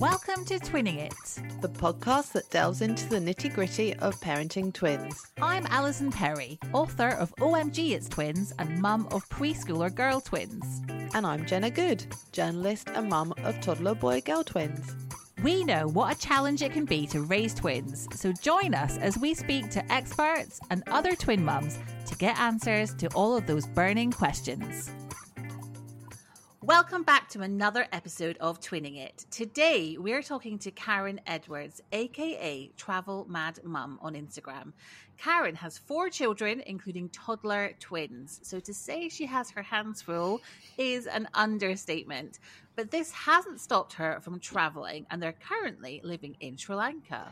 Welcome to Twinning It, the podcast that delves into the nitty gritty of parenting twins. I'm Alison Perry, author of OMG It's Twins and mum of preschooler girl twins. And I'm Jenna Good, journalist and mum of toddler boy girl twins. We know what a challenge it can be to raise twins, so join us as we speak to experts and other twin mums to get answers to all of those burning questions. Welcome back to another episode of Twinning It. Today we're talking to Karen Edwards, aka Travel Mad Mum on Instagram. Karen has four children, including toddler twins. So to say she has her hands full is an understatement. But this hasn't stopped her from traveling, and they're currently living in Sri Lanka.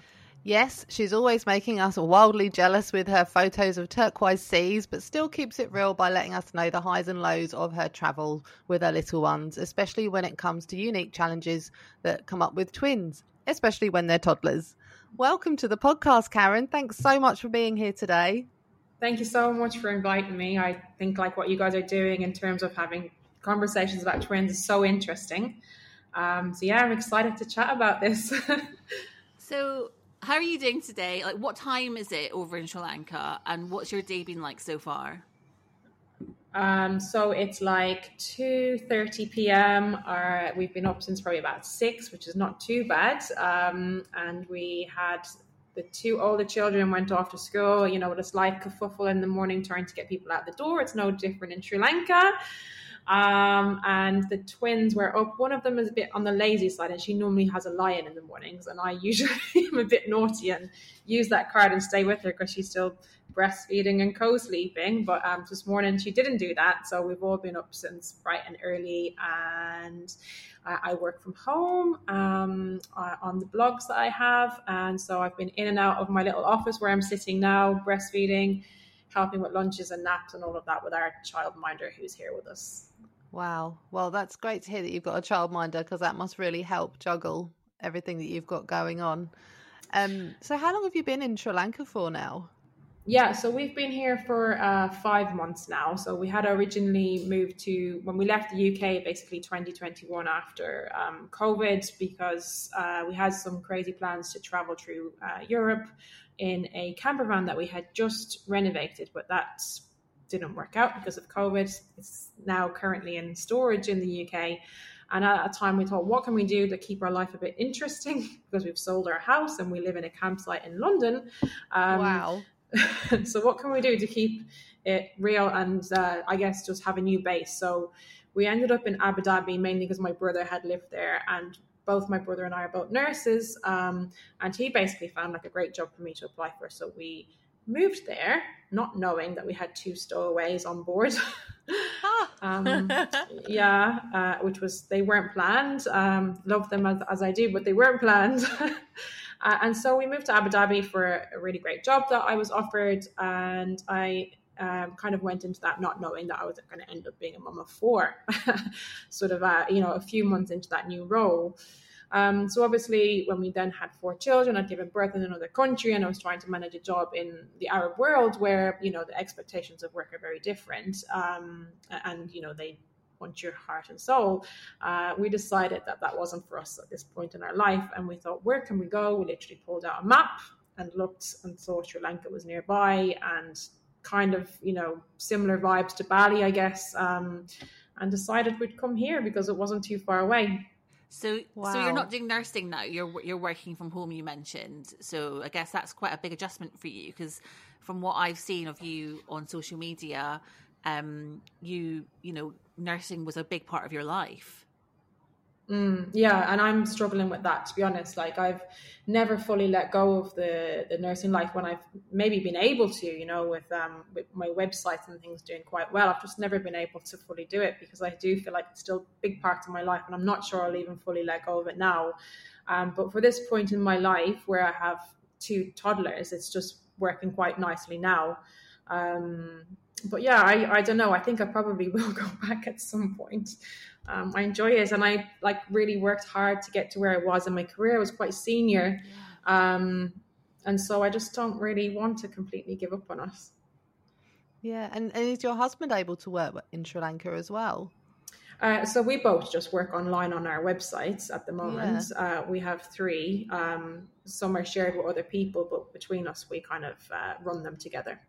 Yes, she's always making us wildly jealous with her photos of turquoise seas, but still keeps it real by letting us know the highs and lows of her travel with her little ones, especially when it comes to unique challenges that come up with twins, especially when they're toddlers. Welcome to the podcast, Karen. Thanks so much for being here today. Thank you so much for inviting me. I think like what you guys are doing in terms of having conversations about twins is so interesting. Um, so yeah, I'm excited to chat about this. so how are you doing today? Like, what time is it over in Sri Lanka, and what's your day been like so far? Um, so it's like two thirty p.m. Our, we've been up since probably about six, which is not too bad. Um, and we had the two older children went off to school. You know what it's like, kerfuffle in the morning, trying to get people out the door. It's no different in Sri Lanka. Um, and the twins were up. One of them is a bit on the lazy side, and she normally has a lion in the mornings. And I usually am a bit naughty and use that card and stay with her because she's still breastfeeding and co-sleeping. But um, this morning she didn't do that, so we've all been up since bright and early. And I, I work from home um, on the blogs that I have, and so I've been in and out of my little office where I'm sitting now, breastfeeding helping with lunches and naps and all of that with our childminder who's here with us. Wow. Well, that's great to hear that you've got a childminder because that must really help juggle everything that you've got going on. Um, so, how long have you been in Sri Lanka for now? Yeah, so we've been here for uh, five months now. So we had originally moved to when we left the UK, basically 2021 after um, COVID, because uh, we had some crazy plans to travel through uh, Europe in a camper van that we had just renovated, but that didn't work out because of COVID. It's now currently in storage in the UK. And at a time, we thought, what can we do to keep our life a bit interesting? because we've sold our house and we live in a campsite in London. Um, wow. so, what can we do to keep it real and uh, I guess just have a new base? So, we ended up in Abu Dhabi mainly because my brother had lived there and both my brother and I are both nurses. Um, and he basically found like a great job for me to apply for. So we moved there, not knowing that we had two stowaways on board. Ah. um, yeah, uh, which was they weren't planned. Um, love them as, as I do, but they weren't planned. uh, and so we moved to Abu Dhabi for a really great job that I was offered, and I um, kind of went into that not knowing that I was going to end up being a mum of four, sort of, uh, you know, a few months into that new role. Um, so obviously, when we then had four children, I'd given birth in another country, and I was trying to manage a job in the Arab world, where you know the expectations of work are very different, um, and you know they want your heart and soul. Uh, we decided that that wasn't for us at this point in our life, and we thought, where can we go? We literally pulled out a map and looked and saw Sri Lanka was nearby, and kind of you know similar vibes to Bali, I guess, um, and decided we'd come here because it wasn't too far away. So, wow. so you're not doing nursing now. You're you're working from home. You mentioned. So, I guess that's quite a big adjustment for you because, from what I've seen of you on social media, um, you you know, nursing was a big part of your life. Mm, yeah, and I'm struggling with that to be honest. Like I've never fully let go of the the nursing life when I've maybe been able to, you know, with um with my websites and things doing quite well. I've just never been able to fully do it because I do feel like it's still a big part of my life, and I'm not sure I'll even fully let go of it now. Um, but for this point in my life where I have two toddlers, it's just working quite nicely now. Um, but yeah, I, I don't know. I think I probably will go back at some point um, I enjoy it, and I like really worked hard to get to where I was in my career. I was quite senior, um, and so I just don't really want to completely give up on us. Yeah, and, and is your husband able to work in Sri Lanka as well? Uh, so we both just work online on our websites at the moment. Yeah. Uh, we have three. Um, some are shared with other people, but between us, we kind of uh, run them together.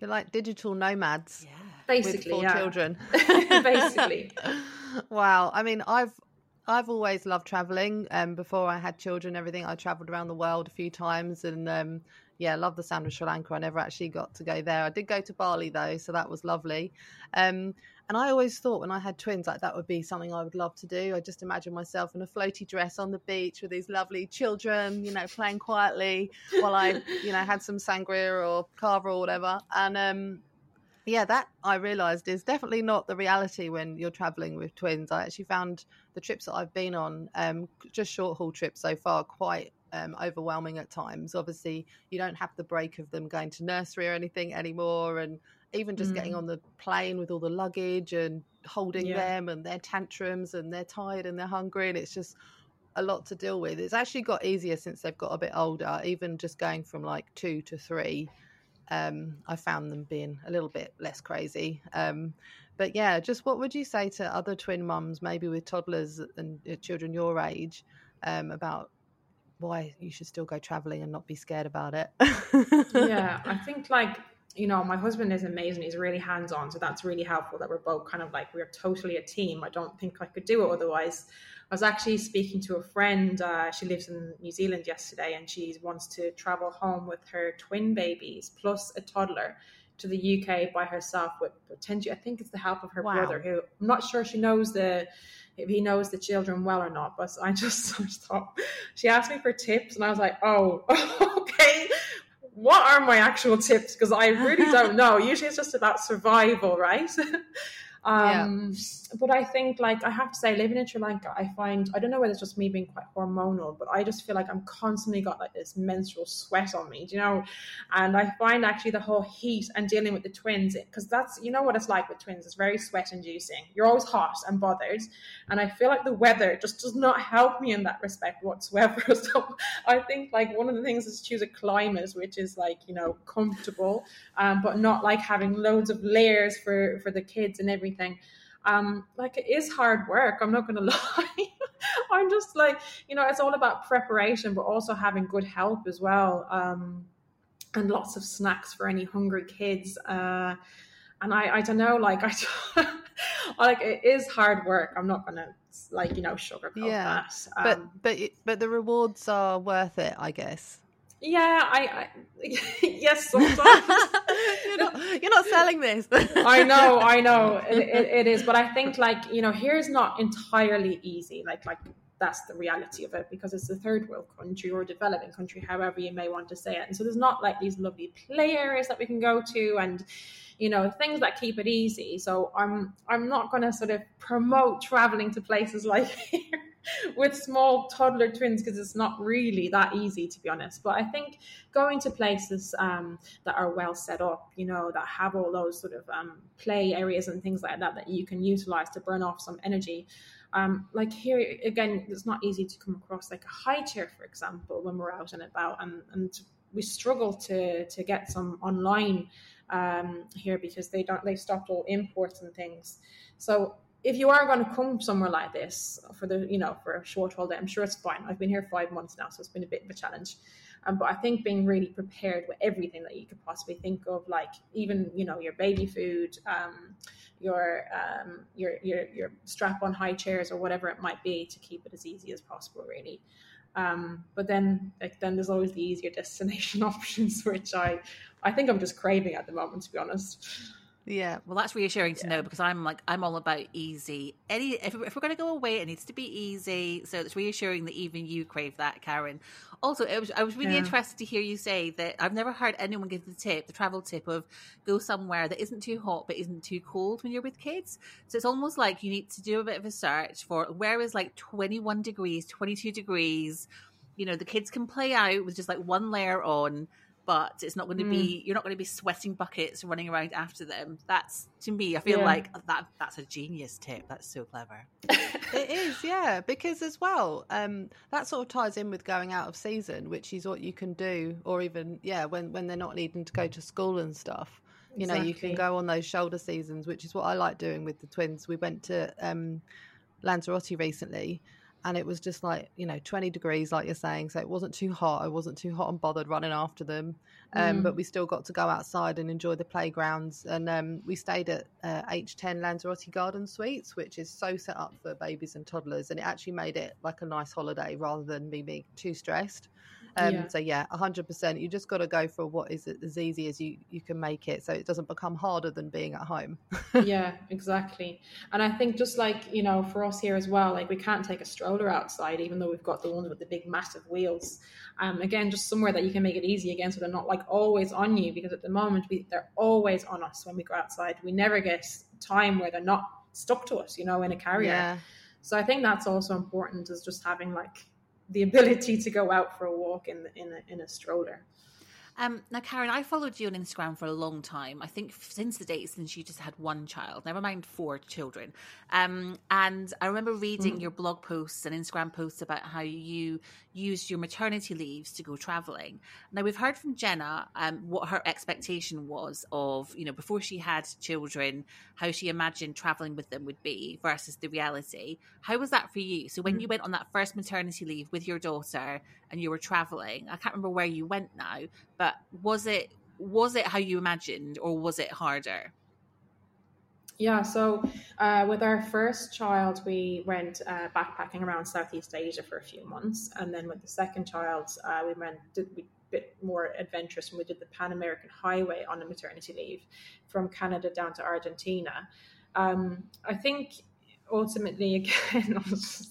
You're like digital nomads, yeah. basically, with four yeah. children. basically, wow. I mean, I've I've always loved traveling. Um, before I had children, everything I travelled around the world a few times, and um, yeah, love the sound of Sri Lanka. I never actually got to go there. I did go to Bali though, so that was lovely. Um, and I always thought when I had twins, like that would be something I would love to do. I just imagine myself in a floaty dress on the beach with these lovely children, you know, playing quietly while I, you know, had some sangria or cava or whatever. And um, yeah, that I realised is definitely not the reality when you're travelling with twins. I actually found the trips that I've been on, um, just short haul trips so far, quite um, overwhelming at times. Obviously, you don't have the break of them going to nursery or anything anymore, and even just mm. getting on the plane with all the luggage and holding yeah. them and their tantrums and they're tired and they're hungry and it's just a lot to deal with. It's actually got easier since they've got a bit older. Even just going from like two to three, um, I found them being a little bit less crazy. Um, but yeah, just what would you say to other twin mums, maybe with toddlers and uh, children your age, um, about why you should still go traveling and not be scared about it? yeah, I think like you know, my husband is amazing. He's really hands on. So that's really helpful that we're both kind of like, we're totally a team. I don't think I could do it otherwise. I was actually speaking to a friend. Uh, she lives in New Zealand yesterday and she wants to travel home with her twin babies plus a toddler to the UK by herself with potentially, I think it's the help of her wow. brother, who I'm not sure she knows the, if he knows the children well or not. But I just, I just thought, she asked me for tips and I was like, oh, okay what are my actual tips? Because I really don't know. Usually it's just about survival, right? Um, yeah. But I think, like, I have to say, living in Sri Lanka, I find, I don't know whether it's just me being quite hormonal, but I just feel like I'm constantly got like this menstrual sweat on me, you know? And I find actually the whole heat and dealing with the twins, because that's, you know what it's like with twins, it's very sweat inducing. You're always hot and bothered. And I feel like the weather just does not help me in that respect whatsoever. So I think, like, one of the things is choose a climate which is like, you know, comfortable, um, but not like having loads of layers for, for the kids and everything everything. Um, like it is hard work. I'm not going to lie. I'm just like, you know, it's all about preparation, but also having good help as well. Um, and lots of snacks for any hungry kids. Uh, and I, I don't know, like I, like it is hard work. I'm not gonna like you know sugarcoat yeah, that. Um, but but but the rewards are worth it, I guess. Yeah, I, I yes, sometimes. you're, not, you're, not, selling this. I know, I know, it, it, it is. But I think, like you know, here's not entirely easy. Like, like that's the reality of it because it's a third world country or developing country, however you may want to say it. And so there's not like these lovely play areas that we can go to, and you know things that keep it easy. So I'm I'm not going to sort of promote traveling to places like here with small toddler twins because it's not really that easy to be honest. But i think going to places um, that are well set up you know that have all those sort of um, play areas and things like that that you can utilize to burn off some energy um, like here again it's not easy to come across like a high chair for example when we're out and about and, and we struggle to to get some online um, here because they don't they stopped all imports and things. So if you are going to come somewhere like this for the you know for a short holiday, I'm sure it's fine. I've been here five months now, so it's been a bit of a challenge. Um, but I think being really prepared with everything that you could possibly think of, like even you know your baby food, um, your um, your your your strap on high chairs or whatever it might be to keep it as easy as possible, really. Um, but then like then there's always the easier destination options, which I I think I'm just craving at the moment, to be honest. Yeah. Well, that's reassuring to yeah. know because I'm like I'm all about easy. Any if, if we're going to go away, it needs to be easy. So it's reassuring that even you crave that, Karen. Also, it was I was really yeah. interested to hear you say that I've never heard anyone give the tip, the travel tip of go somewhere that isn't too hot but isn't too cold when you're with kids. So it's almost like you need to do a bit of a search for where is like 21 degrees, 22 degrees. You know, the kids can play out with just like one layer on but it's not going to mm. be you're not going to be sweating buckets running around after them. That's to me i feel yeah. like that that's a genius tip. That's so clever. It is yeah because as well um, that sort of ties in with going out of season which is what you can do or even yeah when when they're not needing to go to school and stuff. You know you can go on those shoulder seasons which is what i like doing with the twins. We went to um lanzarote recently and it was just like you know 20 degrees like you're saying so it wasn't too hot i wasn't too hot and bothered running after them um, mm. but we still got to go outside and enjoy the playgrounds and um, we stayed at uh, h10 lanzarote garden suites which is so set up for babies and toddlers and it actually made it like a nice holiday rather than me being too stressed um, yeah. So yeah, hundred percent. You just got to go for what is as easy as you you can make it, so it doesn't become harder than being at home. yeah, exactly. And I think just like you know, for us here as well, like we can't take a stroller outside, even though we've got the ones with the big massive wheels. Um, again, just somewhere that you can make it easy again, so they're not like always on you, because at the moment we they're always on us when we go outside. We never get time where they're not stuck to us, you know, in a carrier. Yeah. So I think that's also important is just having like the ability to go out for a walk in in a, in a stroller. Um, now, Karen, I followed you on Instagram for a long time. I think since the date since you just had one child, never mind four children. Um, and I remember reading mm. your blog posts and Instagram posts about how you used your maternity leaves to go traveling. Now, we've heard from Jenna um, what her expectation was of, you know, before she had children, how she imagined traveling with them would be versus the reality. How was that for you? So, when mm. you went on that first maternity leave with your daughter and you were traveling, I can't remember where you went now, but was it was it how you imagined or was it harder? Yeah, so uh, with our first child, we went uh, backpacking around Southeast Asia for a few months, and then with the second child, uh, we went did a bit more adventurous, and we did the Pan American Highway on a maternity leave from Canada down to Argentina. Um, I think ultimately, again,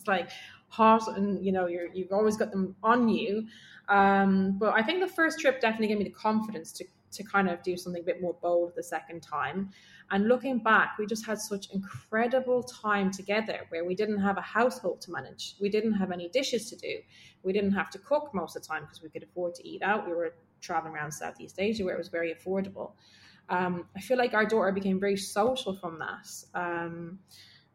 like hot, and you know, you're, you've always got them on you. Um, but I think the first trip definitely gave me the confidence to to kind of do something a bit more bold the second time. And looking back, we just had such incredible time together where we didn't have a household to manage. We didn't have any dishes to do. We didn't have to cook most of the time because we could afford to eat out. We were traveling around Southeast Asia where it was very affordable. Um, I feel like our daughter became very social from that. Um,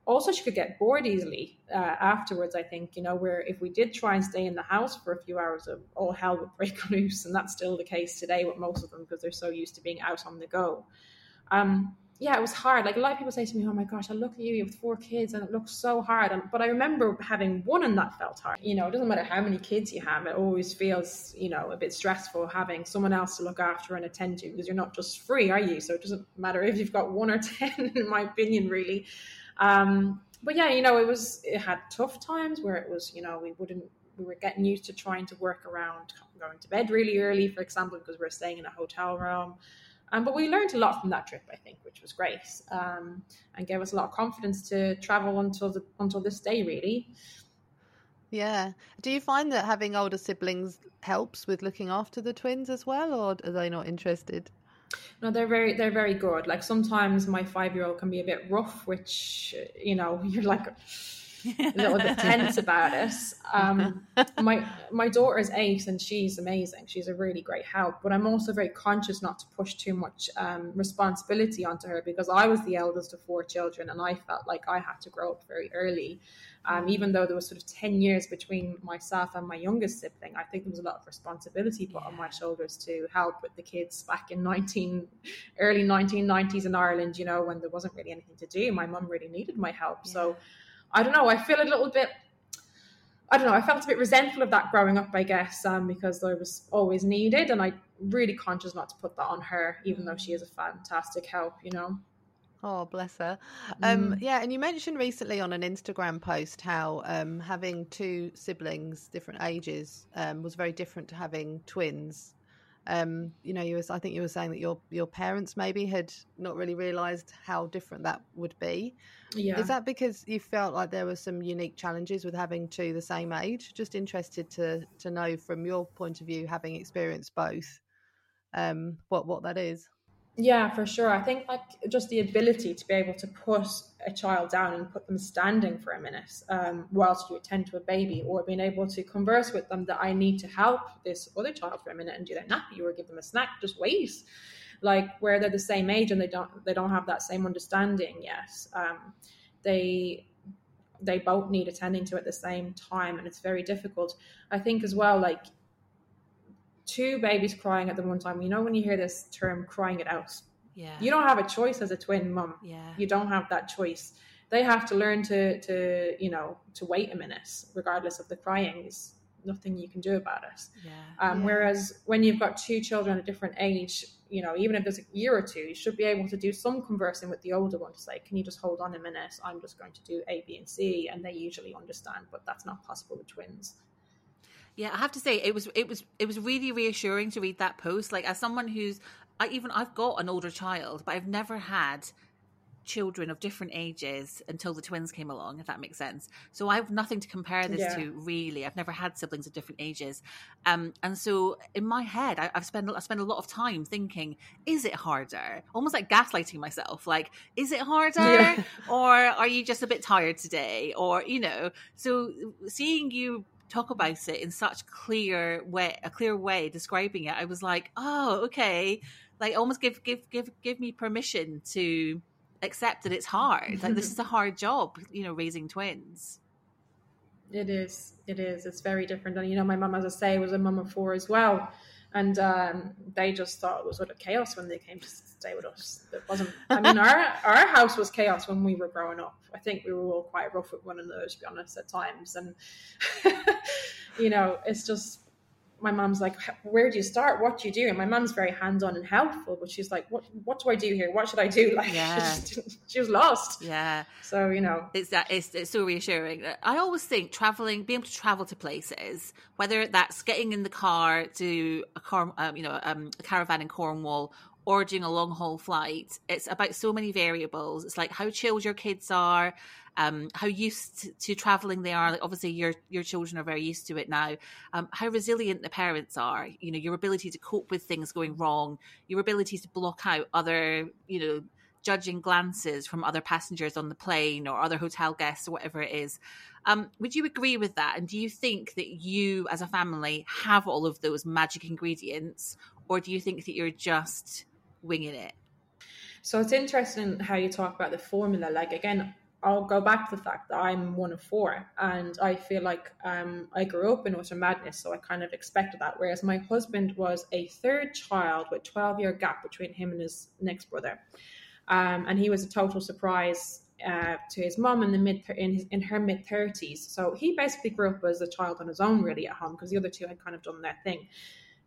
also she could get bored easily uh, afterwards i think you know where if we did try and stay in the house for a few hours of all hell would break loose and that's still the case today with most of them because they're so used to being out on the go. Um, yeah it was hard. Like a lot of people say to me oh my gosh i look at you you have four kids and it looks so hard. And, but i remember having one and that felt hard. You know it doesn't matter how many kids you have it always feels you know a bit stressful having someone else to look after and attend to because you're not just free are you? So it doesn't matter if you've got one or ten in my opinion really um, but yeah, you know, it was it had tough times where it was, you know, we wouldn't we were getting used to trying to work around going to bed really early, for example, because we are staying in a hotel room. Um, but we learned a lot from that trip, I think, which was great, um, and gave us a lot of confidence to travel until the, until this day, really. Yeah. Do you find that having older siblings helps with looking after the twins as well, or are they not interested? No, they're very they're very good. Like sometimes my five year old can be a bit rough, which you know you're like a little bit tense about it. Um, my my daughter is eight and she's amazing. She's a really great help. But I'm also very conscious not to push too much um, responsibility onto her because I was the eldest of four children and I felt like I had to grow up very early. Um, even though there was sort of 10 years between myself and my youngest sibling, I think there was a lot of responsibility put yeah. on my shoulders to help with the kids back in 19, early 1990s in Ireland, you know, when there wasn't really anything to do. My mum really needed my help. Yeah. So I don't know, I feel a little bit, I don't know, I felt a bit resentful of that growing up, I guess, um, because I was always needed and I really conscious not to put that on her, even though she is a fantastic help, you know. Oh, bless her. Um, mm. Yeah, and you mentioned recently on an Instagram post how um, having two siblings, different ages, um, was very different to having twins. Um, you know, you was, I think you were saying that your your parents maybe had not really realised how different that would be. Yeah. Is that because you felt like there were some unique challenges with having two the same age? Just interested to to know from your point of view, having experienced both, um, what what that is. Yeah, for sure. I think like just the ability to be able to put a child down and put them standing for a minute um, whilst you attend to a baby, or being able to converse with them that I need to help this other child for a minute and do their nappy or give them a snack. Just wait, like where they're the same age and they don't they don't have that same understanding yet. Um, they they both need attending to at the same time, and it's very difficult. I think as well, like two babies crying at the one time. You know when you hear this term "crying it out." Yeah. You don't have a choice as a twin mum. Yeah. You don't have that choice. They have to learn to to you know to wait a minute, regardless of the crying. There's nothing you can do about it. Yeah. Um, Yeah. Whereas when you've got two children at a different age, you know, even if there's a year or two, you should be able to do some conversing with the older one to say, "Can you just hold on a minute? I'm just going to do A, B, and C," and they usually understand. But that's not possible with twins. Yeah, I have to say it was it was it was really reassuring to read that post. Like as someone who's I even I've got an older child, but I've never had children of different ages until the twins came along, if that makes sense. So I have nothing to compare this Yeah. to really. I've never had siblings of different ages. Um and so in my head I, I've spent I spent a lot of time thinking, is it harder? Almost like gaslighting myself. Like, is it harder? Yeah. or are you just a bit tired today? Or, you know, so seeing you talk about it in such clear way a clear way describing it i was like oh okay like almost give give give give me permission to accept that it's hard like this is a hard job you know raising twins It is. It is. It's very different. And you know, my mum, as I say, was a mum of four as well. And um, they just thought it was sort of chaos when they came to stay with us. It wasn't. I mean, our our house was chaos when we were growing up. I think we were all quite rough with one another, to be honest, at times. And you know, it's just my mum's like, "Where do you start? What do you do?" And my mum's very hands on and helpful, but she's like, "What What do I do here? What should I do?" Like, Yeah. she, just, she was lost. yeah So you know, it's that it's, it's so reassuring i always think traveling being able to travel to places whether that's getting in the car to a car um, you know um, a caravan in cornwall or doing a long haul flight it's about so many variables it's like how chilled your kids are um, how used to, traveling they are like obviously your your children are very used to it now um, how resilient the parents are you know your ability to cope with things going wrong your ability to block out other you know judging glances from other passengers on the plane or other hotel guests or whatever it is. Um, would you agree with that? And do you think that you, as a family, have all of those magic ingredients, or do you think that you're just winging it? So it's interesting how you talk about the formula. Like again, I'll go back to the fact that I'm one of four, and I feel like um, I grew up in utter madness, so I kind of expected that. Whereas my husband was a third child with 12 year gap between him and his next brother, um, and he was a total surprise uh, to his mom in the mid in, his, in her mid 30s. So he basically grew up as a child on his own, really at home, because the other two had kind of done their thing.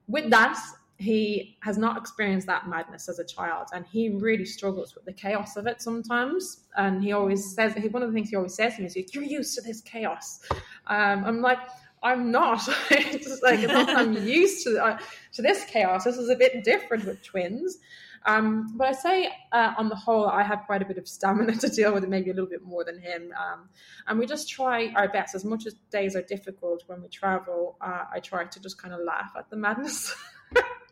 With that, he has not experienced that madness as a child and he really struggles with the chaos of it sometimes and he always says he, one of the things he always says to me is you're used to this chaos um, i'm like i'm not it's just like it's not i'm used to uh, to this chaos this is a bit different with twins um, but I say, uh, on the whole, I have quite a bit of stamina to deal with it, maybe a little bit more than him. Um, and we just try our best. As much as days are difficult when we travel, uh, I try to just kind of laugh at the madness.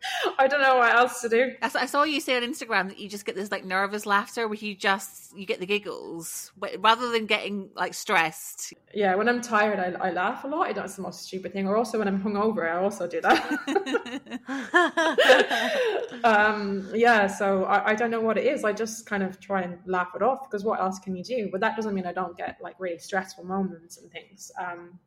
I don't know what else to do. I saw- you say on Instagram that you just get this like nervous laughter where you just you get the giggles rather than getting like stressed. Yeah, when I'm tired, I, I laugh a lot. That's the most stupid thing. Or also when I'm hungover, I also do that. um, yeah, so I, I don't know what it is. I just kind of try and laugh it off because what else can you do? But that doesn't mean I don't get like really stressful moments and things. Um,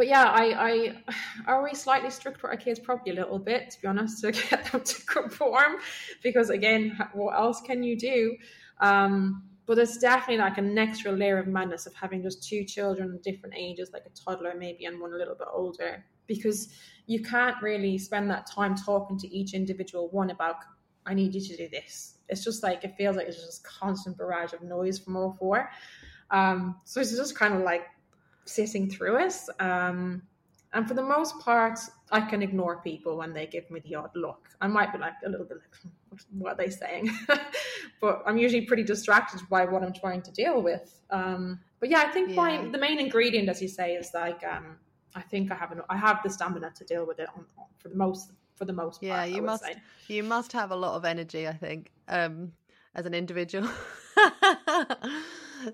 but yeah, I, I are we slightly strict with our kids? Probably a little bit, to be honest, to get them to conform. Because again, what else can you do? Um, but it's definitely like an extra layer of madness of having just two children of different ages, like a toddler maybe and one a little bit older, because you can't really spend that time talking to each individual one about, I need you to do this. It's just like, it feels like it's just constant barrage of noise from all four. Um, so it's just kind of like sitting through it. Um, and for the most part, I can ignore people when they give me the odd look. I might be like a little bit like, what are they saying? but I'm usually pretty distracted by what I'm trying to deal with. Um, but yeah, I think my the main ingredient, as you say, is like um, I think I have an, I have the stamina to deal with it on, on- for the most for the most Yeah, part. You must say. you must have a lot of energy, I think, um, as an individual.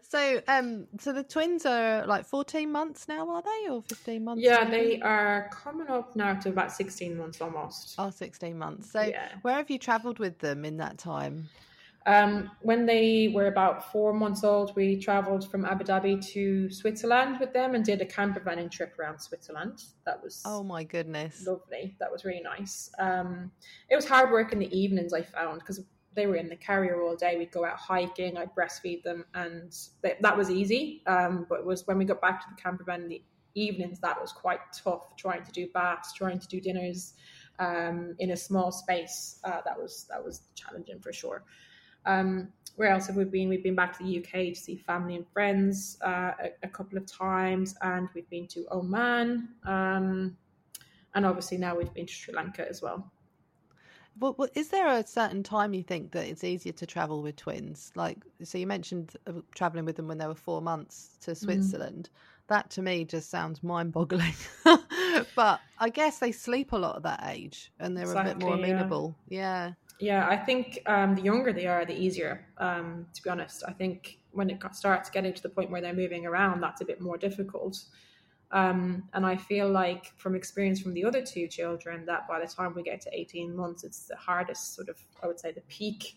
so, um, so the twins are like fourteen months now, are they, or fifteen months? Yeah, maybe? they are coming up now to about 16 months almost. are 16 months. So, Yeah. where have you travelled with them in that time? Um, when they were about four months old, we travelled from Abu Dhabi to Switzerland with them and did a camper vanning trip around Switzerland. That was Oh my goodness! lovely. That was really nice. Um, it was hard work in the evenings, I found, because they were in the carrier all day. We'd go out hiking, I'd breastfeed them, and they, that was easy. Um, but it was when we got back to the camper van in the evenings that was quite tough. Trying to do baths, trying to do dinners um, in a small space. Uh, that was that was challenging for sure. Um, where else have we been? We've been back to the UK to see family and friends uh, a, a, couple of times, and we've been to Oman, um, and obviously now we've been to Sri Lanka as well. But, but, is there a certain time you think that it's easier to travel with twins? Like, so you mentioned uh, traveling with them when they were four months to mm. Switzerland. Mm. That to me just sounds mind boggling. but I guess they sleep a lot at that age and they're exactly, a bit more amenable. Yeah. Yeah, I think um, the younger they are, the easier, um, to be honest. I think when it starts getting to the point where they're moving around, that's a bit more difficult. Um, and I feel like, from experience from the other two children, that by the time we get to 18 months, it's the hardest sort of, I would say, the peak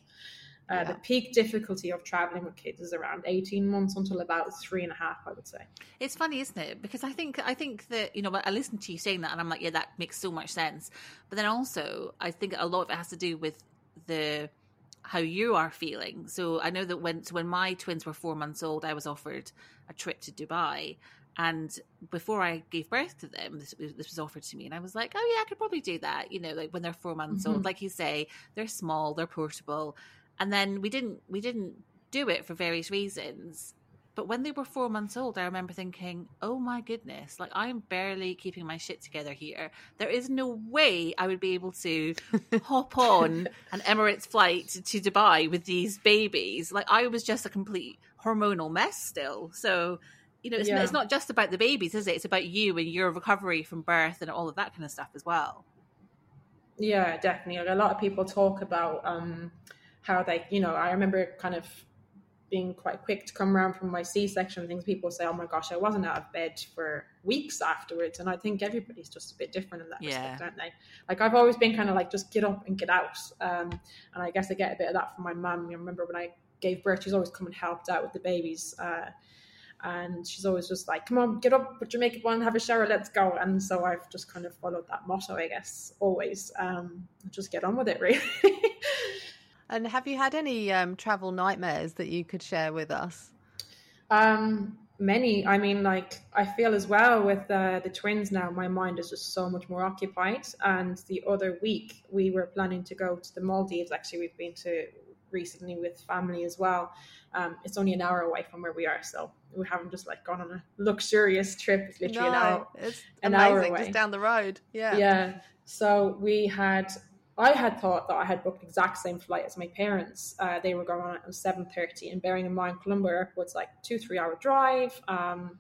uh, yeah. The peak difficulty of traveling with kids is around eighteen months until about three and a half. I would say. It's funny, isn't it? Because I think I think that you know I listen to you saying that, and I'm like, yeah, that makes so much sense. But then also, I think a lot of it has to do with the how you are feeling. So I know that when so when my twins were four months old, I was offered a trip to Dubai. And before I gave birth to them, this, this, was offered to me, and I was like, "Oh yeah, I could probably do that." You know, like when they're four months mm-hmm. old, like you say, they're small, they're portable, and then we didn't we didn't do it for various reasons. But when they were four months old i remember thinking oh my goodness like i'm barely keeping my shit together here. There is no way i would be able to hop on an emirates flight to dubai with these babies. Like i was just a complete hormonal mess still. So you know it's, yeah. it's not just about the babies is it it's about you and your recovery from birth and all of that kind of stuff as well yeah definitely a lot of people talk about um how they, you know, I remember kind of being quite quick to come around from my C-section. Things people say, "Oh my gosh, I wasn't out of bed for weeks afterwards," and I think everybody's just a bit different in that yeah. respect, aren't they? Like I've always been kind of like, just get up and get out, um, and I guess I get a bit of that from my mum. I remember when I gave birth, she's always come and helped out with the babies. Uh, and she's always just like, "Come on, get up, put your makeup on, have a shower, let's go." And so I've just kind of followed that motto, I guess, always. Um, just get on with it, really. And have you had any um, travel nightmares that you could share with us? Um, many. I mean, like I feel as well with uh, the twins now. My mind is just so much more occupied. And the other week we were planning to go to the Maldives. Actually, we've been to recently with family as well. Um, it's only an hour away from where we are, so we haven't just like gone on a luxurious trip. It's literally no, an hour, it's an amazing, hour away, just down the road. Yeah, yeah. So we had I had thought that I had booked the exact same flight as my parents. Uh, they were going on at seven thirty, and bearing in mind Colombo Airport's like two three hour drive, um,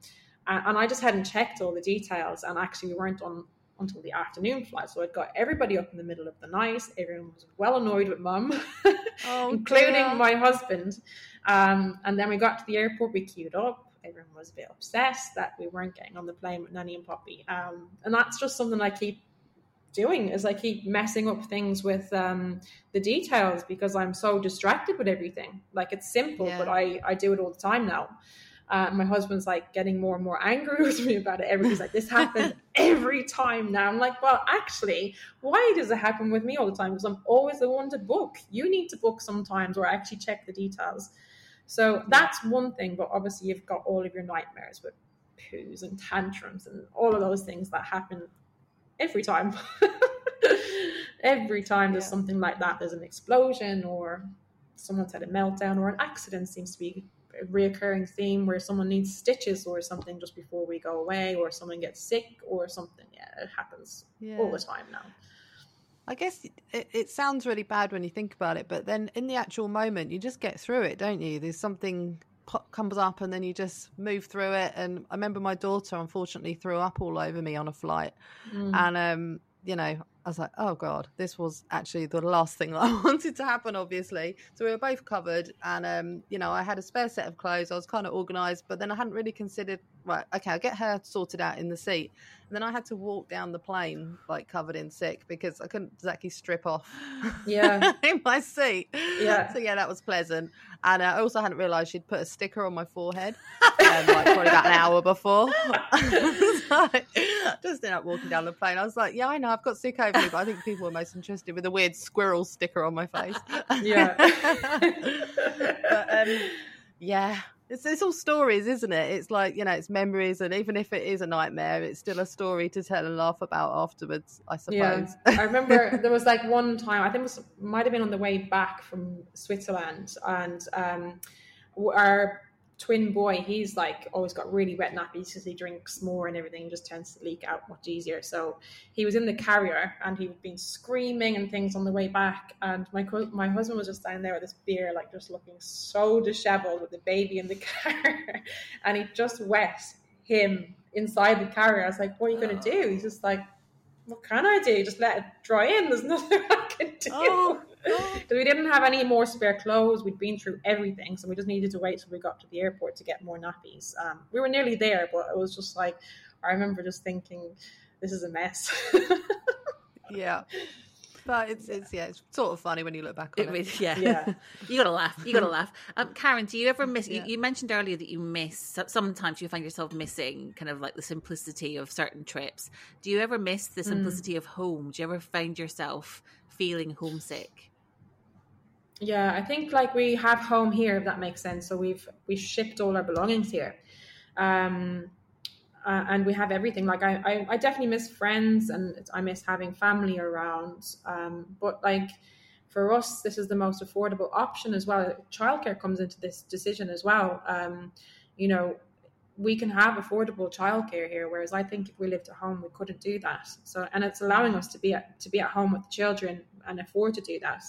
and, and, I just hadn't checked all the details. And actually, we weren't on until the afternoon flight, so I'd got everybody up in the middle of the night. Everyone was well annoyed with mum, oh, including my husband. Um, and then we got to the airport, we queued up. Everyone was a bit obsessed that we weren't getting on the plane with Nanny and Poppy, um, and that's just something I keep doing is I keep messing up things with um, the details because I'm so distracted with everything. Like it's simple, yeah. but I, I do it all the time now. Uh, my husband's like getting more and more angry with me about it. Everybody's like, this happens every time now. I'm like, well, actually, why does it happen with me all the time? Because I'm always the one to book. You need to book sometimes or actually check the details. So that's one thing, but obviously you've got all of your nightmares with poos and tantrums and all of those things that happen every time. every time there's yeah. something like that, there's an explosion or someone's had a meltdown or an accident seems to be a reoccurring theme where someone needs stitches or something just before we go away or someone gets sick or something. Yeah, it happens yeah. all the time now. I guess it, it sounds really bad when you think about it, but then in the actual moment, you just get through it, don't you? There's something comes up and then you just move through it. And I remember my daughter unfortunately threw up all over me on a flight, mm. and um, you know, I was like, oh god, this was actually the last thing that I wanted to happen. Obviously, so we were both covered, and um, you know, I had a spare set of clothes. I was kind of organised, but then I hadn't really considered. Right, okay, I'll get her sorted out in the seat, and then I had to walk down the plane like covered in sick because I couldn't exactly strip off. Yeah, in my seat. Yeah. So yeah, that was pleasant. And uh, I also hadn't realised she'd put a sticker on my forehead, um, like probably about an hour before. so, just just ended up walking down the plane. I was like, yeah, I know, I've got sick over me, but I think people were most interested with a weird squirrel sticker on my face. Yeah. but, um, yeah, it's, it's all stories, isn't it? It's like, you know, it's memories. And even if it is a nightmare, it's still a story to tell and laugh about afterwards, I suppose. Yeah. I remember there was like one time, I think it was, might have been on the way back from Switzerland. And um, our twin boy, he's like always got really wet nappies because he drinks more and everything just tends to leak out much easier. So he was in the carrier and he'd been screaming and things on the way back. And my my husband was just down there with this beer, like just looking so disheveled with the baby in the car, and he just wet him inside the carrier. I was like, "What are you going to do?" He's just like, "What can I do? Just let it dry in. There's nothing I can do." Oh we didn't have any more spare clothes. We'd been through everything, so we just needed to wait till we got to the airport to get more nappies. Um, we were nearly there, but it was just like I remember just thinking, "This is a mess." yeah. But it's it's yeah, it's sort of funny when you look back on it. it. yeah, yeah. you gotta laugh. You gotta laugh. Um, Karen, do you ever miss? Yeah. You, you, mentioned earlier that you miss. Sometimes you find yourself missing kind of like the simplicity of certain trips. Do you ever miss the mm. simplicity mm. of home? Do you ever find yourself feeling homesick? Yeah, I think like we have home here, if that makes sense. So we've we shipped all our belongings here, um, uh, and we have everything. Like I, I, I, definitely miss friends, and I miss having family around. Um, but like for us, this is the most affordable option as well. Childcare comes into this decision as well. Um, you know, we can have affordable childcare here, whereas I think if we lived at home, we couldn't do that. So, and it's allowing us to be at, to be at home with the children and afford to do that.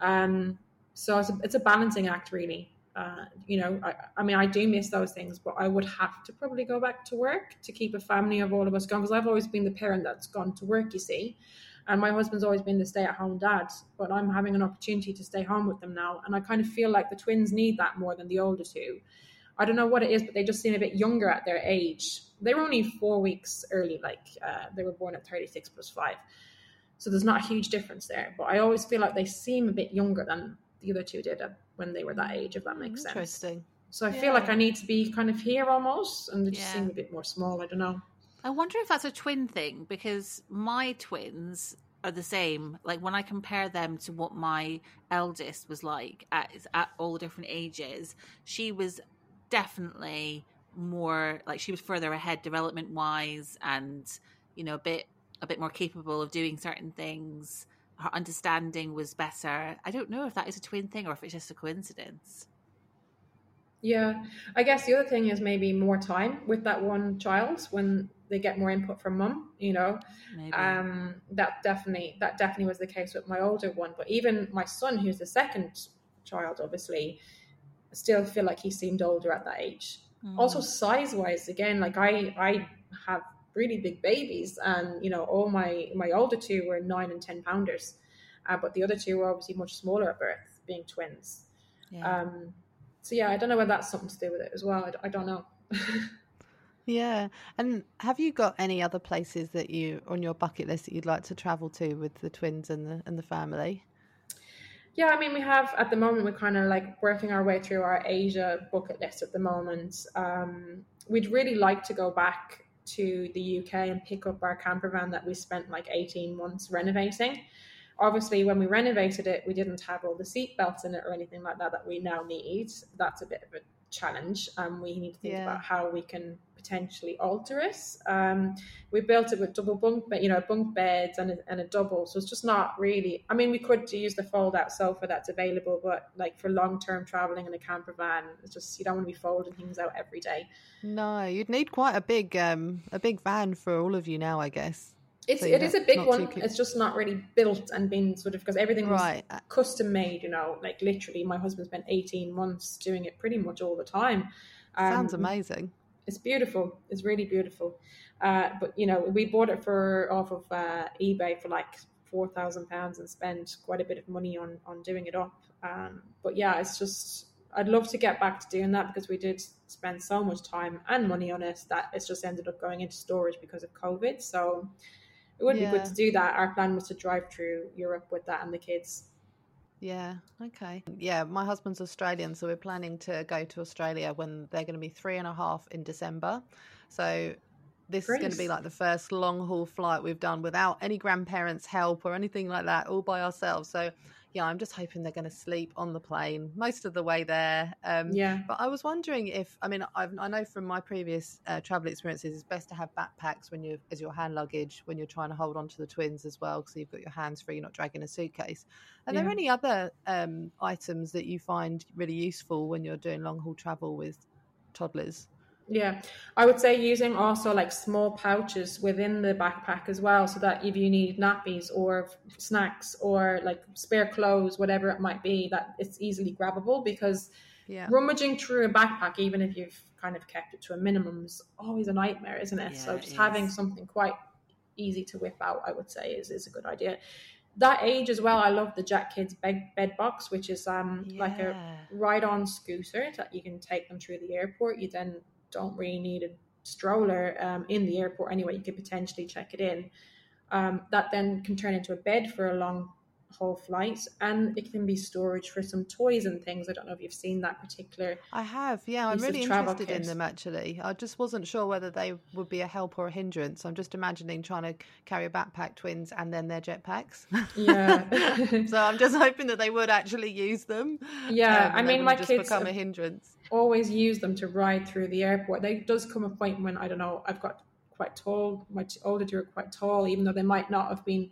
Um, so it's a, it's a balancing act, really. Uh, you know, I, I, mean, I do miss those things, but I would have to probably go back to work to keep a family of all of us going because I've always been the parent that's gone to work, you see. And my husband's always been the stay at home dad, but I'm having an opportunity to stay home with them now. And I kind of feel like the twins need that more than the older two. I don't know what it is, but they just seem a bit younger at their age. They were only four weeks early, like uh, they were born at 36 plus five. So there's not a huge difference there. But I always feel like they seem a bit younger than the other two did when they were that age, if that makes sense. Interesting. So I yeah. feel like I need to be kind of here almost, and they just yeah. seem a bit more small. I don't know. I wonder if that's a twin thing because my twins are the same. Like when I compare them to what my eldest was like at at all different ages, she was definitely more like she was further ahead development wise, and you know a bit a bit more capable of doing certain things her understanding was better. I don't know if that is a twin thing or if it's just a coincidence. Yeah, I guess the other thing is maybe more time with that one child when they get more input from mum. You know, maybe. um, that definitely that definitely was the case with my older one. But even my son, who's the second child, obviously, still feel like he seemed older at that age. Mm. Also, size wise, again, like I I have really big babies, and you know, all my my older two were nine and ten pounders, uh, but the other two were obviously much smaller at birth, being twins. Yeah. Um, so yeah, I don't know whether that's something to do with it as well. I, I don't know. yeah, and have you got any other places that you on your bucket list that you'd like to travel to with the twins and the and the family? Yeah, I mean, we have at the moment we're kind of like working our way through our Asia bucket list at the moment. Um, we'd really like to go back to the UK and pick up our camper van that we spent like 18 months renovating. Obviously, when we renovated it, we didn't have all the seat belts in it or anything like that that we now need. That's a bit of a challenge. and we need to think yeah. about how we can potentially alter it. Um, we built it with double bunk, but you know, bunk beds and a, and a double. So it's just not really. I mean, we could use the fold out sofa that's available, but like for long term traveling in a camper van, it's just you don't want to be folding things out every day. No, you'd need quite a big um a big van for all of you now, I guess. It's so it is a big one. It's just not really built and been sort of because everything was right. custom made. You know, like literally, my husband spent eighteen months doing it pretty much all the time. Um, Sounds amazing. It's beautiful. It's really beautiful. Uh, but you know, we bought it for off of uh, eBay for like four thousand pounds and spent quite a bit of money on on doing it up. Um, but yeah, it's just I'd love to get back to doing that because we did spend so much time and money on it that it's just ended up going into storage because of COVID. So it would yeah. be good to do that. Our plan was to drive through Europe with that and the kids. Yeah, okay. Yeah, my husband's Australian, so we're planning to go to Australia when they're going to be three and a half in December. So this is going to be like the first long haul flight we've done without any grandparents' help or anything like that, all by ourselves. So yeah, I'm just hoping they're going to sleep on the plane most of the way there. Um, yeah. But I was wondering if, I mean, I've, i know from my previous uh, travel experiences, it's best to have backpacks when you as your hand luggage when you're trying to hold on to the twins as well, because you've got your hands free, you're not dragging a suitcase. Are yeah. there any other um, items that you find really useful when you're doing long haul travel with toddlers? Yeah, I would say using also like small pouches within the backpack as well, so that if you need nappies or snacks or like spare clothes, whatever it might be, that it's easily grabbable because yeah. rummaging through a backpack, even if you've kind of kept it to a minimum, is always a nightmare, isn't it? Yeah, so just having something quite easy to whip out, I would say, is, is a good idea that age as well, I love the Jet Kids bed, bed box, which is um yeah. like a ride on scooter that you can take them through the airport. You then don't really need a stroller um, in the airport anyway. You could potentially check it in. Um, that then can turn into a bed for a long haul flight and it can be storage for some toys and things i don't know if you've seen that particular i have yeah i'm really interested kit. in them actually i just wasn't sure whether they would be a help or a hindrance i'm just imagining trying to carry a backpack twins and then their jetpacks yeah so i'm just hoping that they would actually use them yeah um, i mean my just kids become a hindrance always use them to ride through the airport there does come a point when i don't know i've got quite tall my older two are quite tall even though they might not have been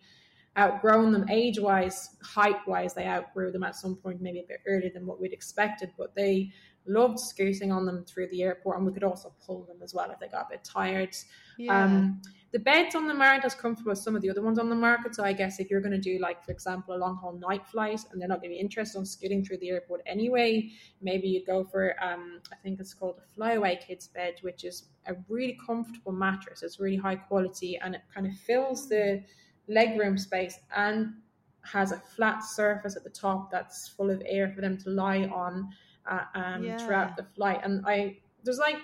outgrown them age wise, height wise, they outgrew them at some point, maybe a bit earlier than what we'd expected, but they loved scooting on them through the airport and we could also pull them as well if they got a bit tired. Yeah. Um, the beds on them aren't as comfortable as some of the other ones on the market. So I guess if you're going to do like, for example, a long haul night flight and they're not going to be interested in scooting through the airport anyway, maybe you go for, um, I think it's called a flyaway kids bed, which is a really comfortable mattress. It's really high quality and it kind of fills the legroom space and has a flat surface at the top that's full of air for them to lie on uh, um, yeah. throughout the flight. And I there's like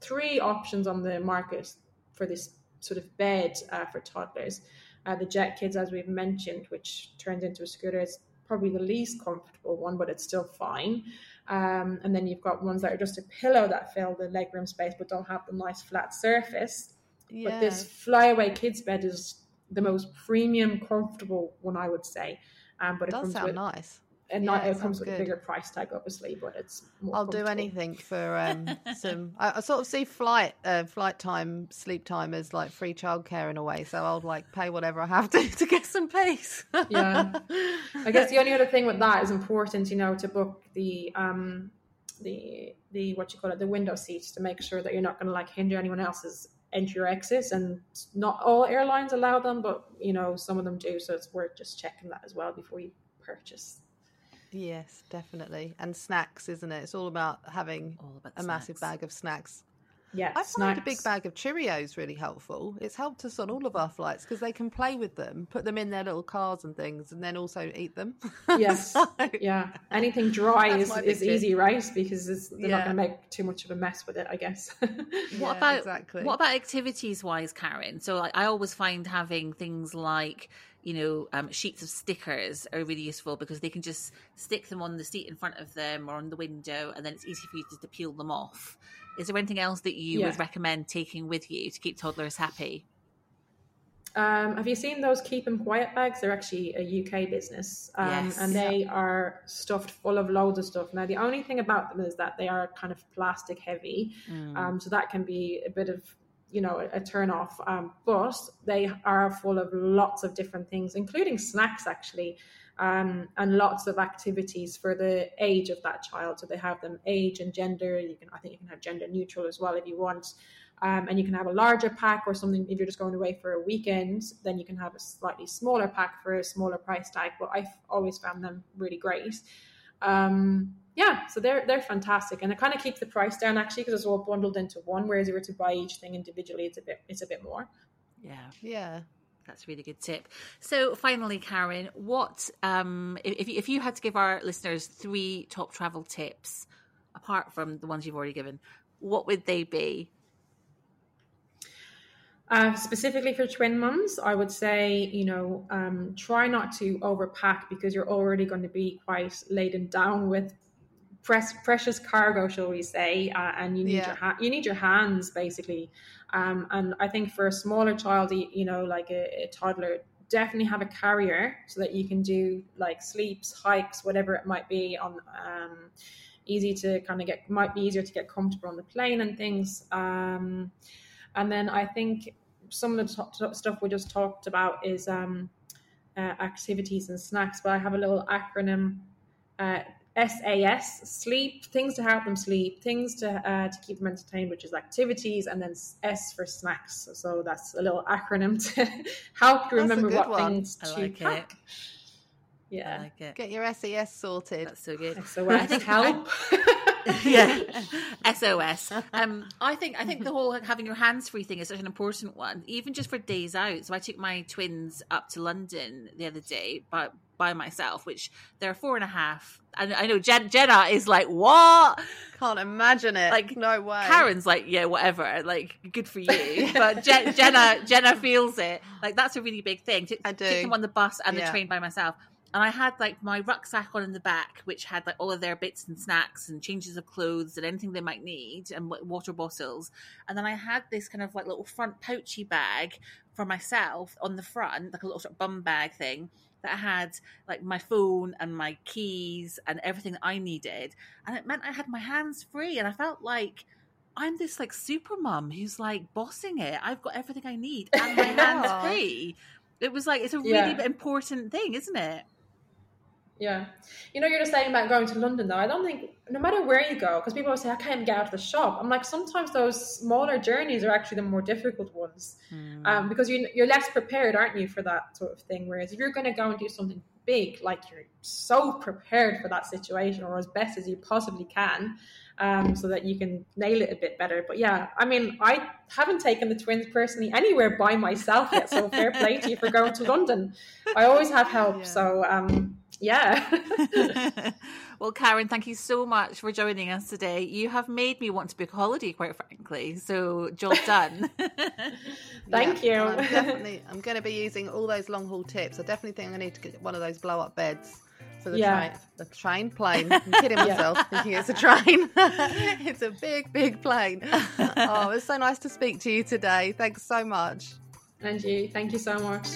three options on the market for this sort of bed uh, for toddlers. Uh, the Jet Kids, as we've mentioned, which turns into a scooter, is probably the least comfortable one, but it's still fine. Um, and then you've got ones that are just a pillow that fill the legroom space but don't have the nice flat surface. Yeah. But this flyaway kids bed is the most premium, comfortable one, I would say. Um, but it, it does sound with, nice. And yeah, it, it comes with good. a bigger price tag, obviously, but it's. I'll do anything for um, some. I, I, sort of see flight, uh, flight time, sleep time as like free childcare in a way. So I'll like pay whatever I have to to get some peace. yeah, I guess the only other thing with that is important, you know, to book the um, the the what you call it, the window seats to make sure that you're not going to like hinder anyone else's entry your exits and not all airlines allow them but you know some of them do so it's worth just checking that as well before you purchase yes definitely and snacks isn't it it's all about having all about a snacks. massive bag of snacks yeah, I find a big bag of Cheerios really helpful. It's helped us on all of our flights because they can play with them, put them in their little cars and things, and then also eat them. Yes, so, yeah. Anything dry is, is easy, right? Because they're yeah. not going to make too much of a mess with it, I guess. what yeah, about exactly. what about activities wise, Karen? So I, I always find having things like you know, um, sheets of stickers are really useful because they can just stick them on the seat in front of them or on the window, and then it's easy for you to, to peel them off. Is there anything else that you yeah. would recommend taking with you to keep toddlers happy? Um, have you seen those keep them quiet bags? They're actually a UK business, um, yes. and they are stuffed full of loads of stuff. Now, the only thing about them is that they are kind of plastic heavy, mm. um, so that can be a bit of you know a, a turn off. Um, but they are full of lots of different things, including snacks actually um, and lots of activities for the age of that child. So they have them age and gender. You can, I think, you can have gender neutral as well if you want. Um, and you can have a larger pack or something if you're just going away for a weekend. Then you can have a slightly smaller pack for a smaller price tag. But I've always found them really great. Um, yeah, so they're they're fantastic, and it kind of keeps the price down actually because it's all bundled into one. Whereas if you were to buy each thing individually, it's a bit it's a bit more. Yeah, yeah. That's a really good tip. So, finally, Karen, what um, if if you had to give our listeners three top travel tips, apart from the ones you've already given, what would they be? Uh, specifically for twin mums, I would say, you know, um, try not to overpack because you're already going to be quite laden down with press, precious cargo, shall we say, uh, and you need yeah. your ha- you need your hands basically Um, and I think for a smaller child, you know, like a, a toddler, definitely have a carrier so that you can do like sleeps, hikes, whatever it might be on. Um, easy to kind of get might be easier to get comfortable on the plane and things um, and then i think some of the t- stuff we just talked about is um, uh, activities and snacks but i have a little acronym uh, SAS, sleep, things to help them sleep, things to uh, to keep them entertained, which is activities, and then S for snacks. So that's a little acronym to help you remember what one. things I to like pack. It. Yeah, I like it. Get your SES sorted. That's so good. SOS I think help. yeah, SOS. Um, I think I think the whole having your hands free thing is such an important one, even just for days out. So I took my twins up to London the other day, but by myself, which they're four and a half. And I know Jen, Jenna is like, what? Can't imagine it. Like, no way. Karen's like, yeah, whatever. Like, good for you. But Je- Jenna, Jenna feels it. Like, that's a really big thing. To, I do. Take them on the bus and yeah. the train by myself and I had like my rucksack on in the back, which had like all of their bits and snacks and changes of clothes and anything they might need and water bottles. And then I had this kind of like little front pouchy bag for myself on the front, like a little sort of bum bag thing that I had like my phone and my keys and everything that I needed. And it meant I had my hands free and I felt like I'm this like super mum who's like bossing it. I've got everything I need and my hands free. It was like it's a really yeah. important thing, isn't it? Yeah. You know, you're just saying about going to London, though. I don't think, no matter where you go, because people always say, I can't get out of the shop. I'm like, sometimes those smaller journeys are actually the more difficult ones mm. um, because you, you're less prepared, aren't you, for that sort of thing. Whereas if you're going to go and do something big, like you're so prepared for that situation or as best as you possibly can. Um, so that you can nail it a bit better. But yeah, I mean, I haven't taken the twins personally anywhere by myself yet. So fair play to you for going to London. I always have help. Yeah. So um, yeah. well, Karen, thank you so much for joining us today. You have made me want to book a holiday, quite frankly. So, job done. thank yeah, you. I'm definitely, I'm going to be using all those long haul tips. I definitely think I need to get one of those blow up beds for the yeah. train. The train plane. I'm kidding myself, yeah. thinking it's a train. it's a big, big plane. oh, it's so nice to speak to you today. Thanks so much. And you. Thank you so much.